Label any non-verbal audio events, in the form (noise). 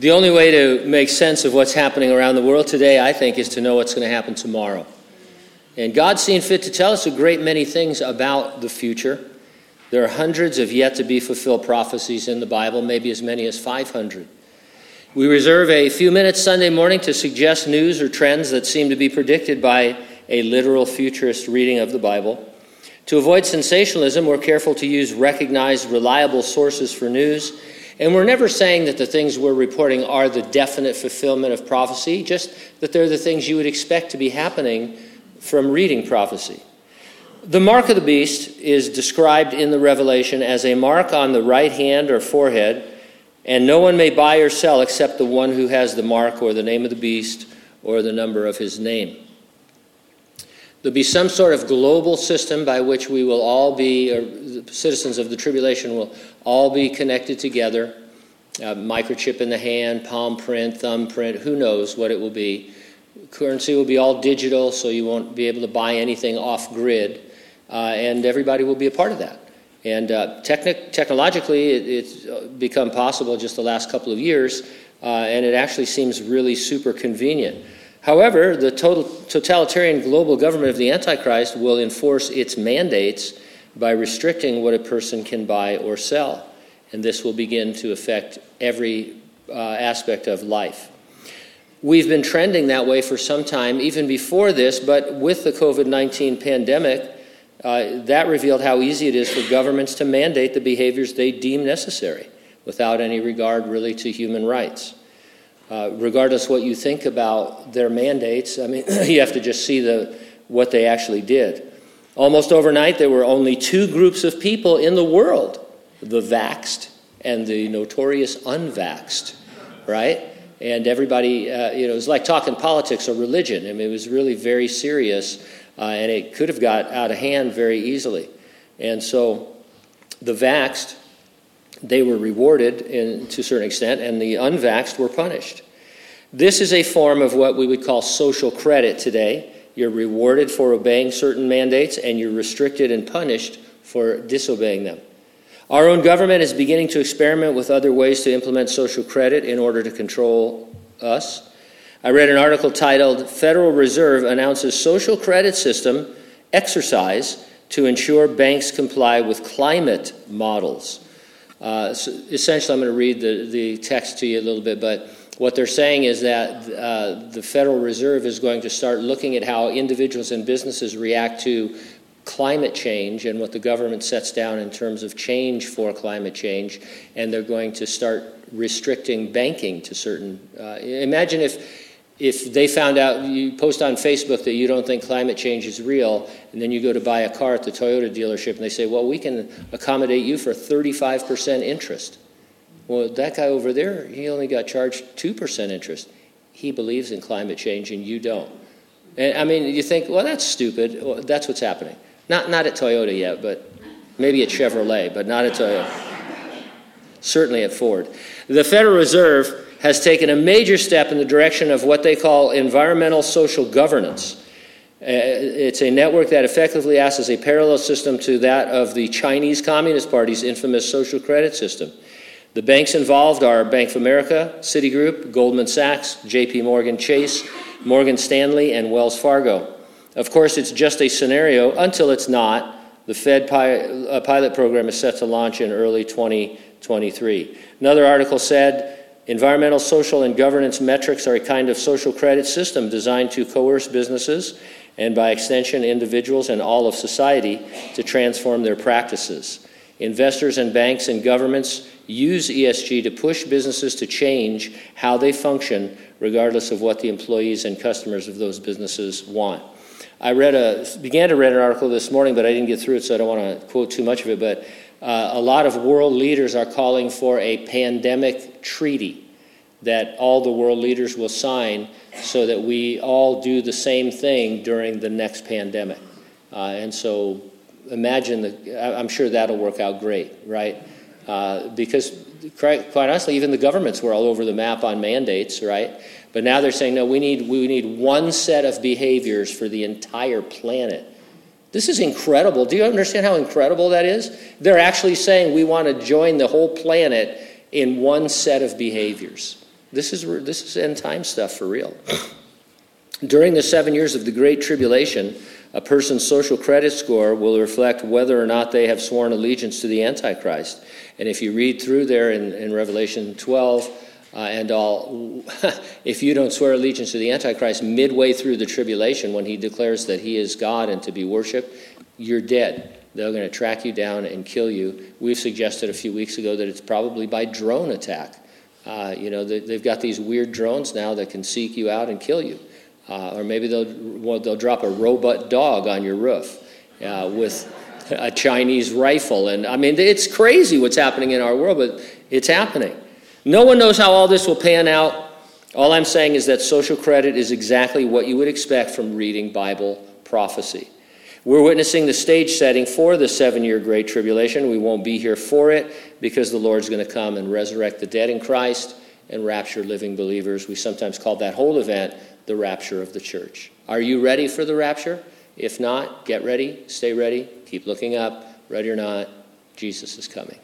The only way to make sense of what's happening around the world today, I think, is to know what's going to happen tomorrow. And God's seen fit to tell us a great many things about the future. There are hundreds of yet to be fulfilled prophecies in the Bible, maybe as many as 500. We reserve a few minutes Sunday morning to suggest news or trends that seem to be predicted by a literal futurist reading of the Bible. To avoid sensationalism, we're careful to use recognized, reliable sources for news. And we're never saying that the things we're reporting are the definite fulfillment of prophecy, just that they're the things you would expect to be happening from reading prophecy. The mark of the beast is described in the Revelation as a mark on the right hand or forehead, and no one may buy or sell except the one who has the mark or the name of the beast or the number of his name. There'll be some sort of global system by which we will all be, or the citizens of the tribulation will all be connected together. Uh, microchip in the hand, palm print, thumb print, who knows what it will be. Currency will be all digital, so you won't be able to buy anything off grid uh, and everybody will be a part of that. And uh, technologically, it, it's uh, become possible just the last couple of years, uh, and it actually seems really super convenient. However, the total, totalitarian global government of the Antichrist will enforce its mandates by restricting what a person can buy or sell. And this will begin to affect every uh, aspect of life. We've been trending that way for some time, even before this, but with the COVID 19 pandemic, uh, that revealed how easy it is for governments to mandate the behaviors they deem necessary without any regard really to human rights. Uh, regardless what you think about their mandates, I mean, (clears throat) you have to just see the, what they actually did. Almost overnight, there were only two groups of people in the world the vaxxed and the notorious unvaxxed, right? And everybody, uh, you know, it was like talking politics or religion. I mean, it was really very serious uh, and it could have got out of hand very easily. And so the vaxxed, they were rewarded in, to a certain extent, and the unvaxxed were punished. This is a form of what we would call social credit today. You're rewarded for obeying certain mandates, and you're restricted and punished for disobeying them. Our own government is beginning to experiment with other ways to implement social credit in order to control us. I read an article titled Federal Reserve Announces Social Credit System Exercise to Ensure Banks Comply with Climate Models. Uh, so essentially, I'm going to read the, the text to you a little bit, but what they're saying is that uh, the Federal Reserve is going to start looking at how individuals and businesses react to climate change and what the government sets down in terms of change for climate change, and they're going to start restricting banking to certain. Uh, imagine if if they found out you post on Facebook that you don't think climate change is real, and then you go to buy a car at the Toyota dealership and they say, Well, we can accommodate you for 35% interest. Well, that guy over there, he only got charged 2% interest. He believes in climate change and you don't. And I mean, you think, well, that's stupid. Well, that's what's happening. Not, not at Toyota yet, but maybe at Chevrolet, but not at Toyota. Certainly at Ford. The Federal Reserve has taken a major step in the direction of what they call environmental social governance. Uh, it's a network that effectively acts as a parallel system to that of the Chinese Communist Party's infamous social credit system. The banks involved are Bank of America, Citigroup, Goldman Sachs, JP Morgan Chase, Morgan Stanley, and Wells Fargo. Of course, it's just a scenario until it's not. The Fed uh, pilot program is set to launch in early 2023. Another article said Environmental, social, and governance metrics are a kind of social credit system designed to coerce businesses and, by extension, individuals and all of society to transform their practices. Investors and banks and governments use ESG to push businesses to change how they function, regardless of what the employees and customers of those businesses want. I read a, began to read an article this morning, but I didn't get through it, so I don't want to quote too much of it. But uh, a lot of world leaders are calling for a pandemic treaty that all the world leaders will sign so that we all do the same thing during the next pandemic. Uh, and so imagine that, I'm sure that'll work out great, right? Uh, because quite, quite honestly, even the governments were all over the map on mandates, right? But now they're saying, no, we need, we need one set of behaviors for the entire planet this is incredible. Do you understand how incredible that is? They're actually saying we want to join the whole planet in one set of behaviors. This is, this is end time stuff for real. During the seven years of the Great Tribulation, a person's social credit score will reflect whether or not they have sworn allegiance to the Antichrist. And if you read through there in, in Revelation 12 uh, and all, (laughs) if you don't swear allegiance to the Antichrist midway through the tribulation when he declares that he is God and to be worshiped, you're dead. They're going to track you down and kill you. We've suggested a few weeks ago that it's probably by drone attack. Uh, you know, they, have got these weird drones now that can seek you out and kill you. Uh, or maybe they'll, well, they'll drop a robot dog on your roof uh, with a Chinese rifle. And I mean, it's crazy what's happening in our world, but it's happening. No one knows how all this will pan out. All I'm saying is that social credit is exactly what you would expect from reading Bible prophecy. We're witnessing the stage setting for the seven year Great Tribulation. We won't be here for it because the Lord's going to come and resurrect the dead in Christ and rapture living believers. We sometimes call that whole event the rapture of the church. Are you ready for the rapture? If not, get ready, stay ready, keep looking up. Ready or not, Jesus is coming.